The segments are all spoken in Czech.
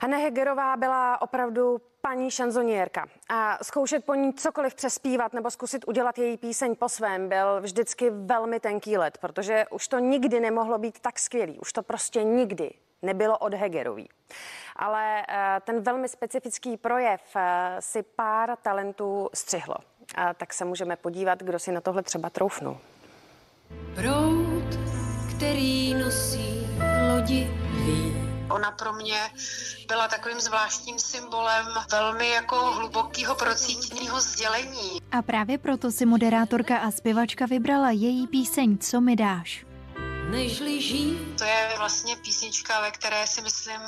Hanna Hegerová byla opravdu paní šanzoniérka a zkoušet po ní cokoliv přespívat nebo zkusit udělat její píseň po svém byl vždycky velmi tenký let, protože už to nikdy nemohlo být tak skvělý, už to prostě nikdy nebylo od Hegerový. Ale eh, ten velmi specifický projev eh, si pár talentů střihlo. A tak se můžeme podívat, kdo si na tohle třeba troufnul. Prout, Ona pro mě byla takovým zvláštním symbolem velmi jako hlubokého procítěného sdělení. A právě proto si moderátorka a zpěvačka vybrala její píseň Co mi dáš. Než liží. To je vlastně písnička, ve které si myslím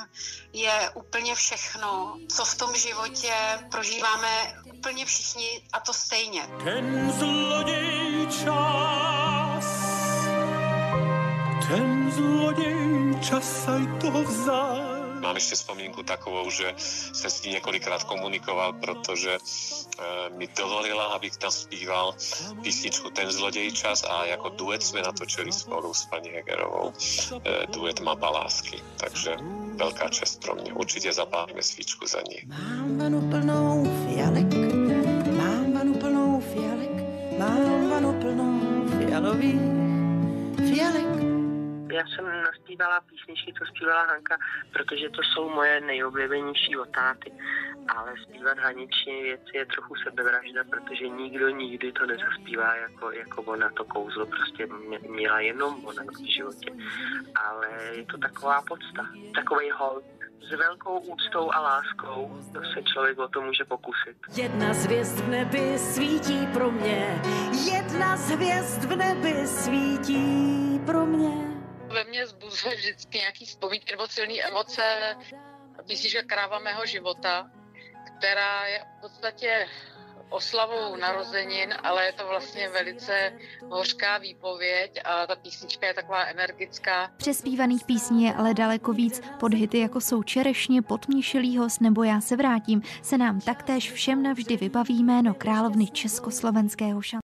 je úplně všechno, co v tom životě prožíváme úplně všichni a to stejně. Ten zloděj ten zloděj čas aj to vzal. Mám ešte spomínku takovou, že jsem s ní několikrát komunikoval, protože e, mi dovolila, abych tam zpíval písničku Ten zloděj čas a jako duet jsme natočili spolu s paní Hegerovou e, duet Mapa lásky. Takže velká čest pro mě. Určitě zapálíme svíčku za ní. Mám vanu plnou fialek, mám vanu plnou fialek, mám vanu plnou fialových fialek. Já jsem naspívala písničky, co zpívala Hanka, protože to jsou moje nejoblíbenější otáty. Ale zpívat haniční věci je trochu sebevražda, protože nikdo nikdy to nezaspívá jako, jako ona. To kouzlo prostě měla jenom ona v životě. Ale je to taková podsta, takový hol s velkou úctou a láskou se člověk o to může pokusit. Jedna z hvězd v nebi svítí pro mě, jedna z hvězd v nebi svítí. Mně zbuzuje vždycky nějaký vzpomínky nebo silné emoce písnička Kráva mého života, která je v podstatě oslavou narozenin, ale je to vlastně velice hořká výpověď a ta písnička je taková energická. Přespívaných písní je ale daleko víc. Pod hity jako jsou Čerešně, Potmíšilý host nebo Já se vrátím se nám taktéž všem navždy vybaví jméno královny československého šan.